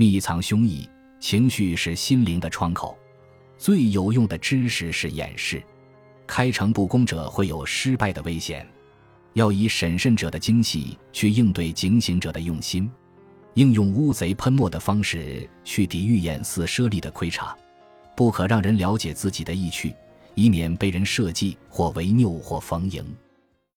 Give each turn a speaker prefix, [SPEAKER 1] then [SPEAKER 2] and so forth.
[SPEAKER 1] 密藏凶意，情绪是心灵的窗口。最有用的知识是掩饰。开诚布公者会有失败的危险。要以审慎者的精细去应对警醒者的用心，应用乌贼喷墨的方式去抵御眼似猞猁的窥察。不可让人了解自己的意趣，以免被人设计或为拗或逢迎。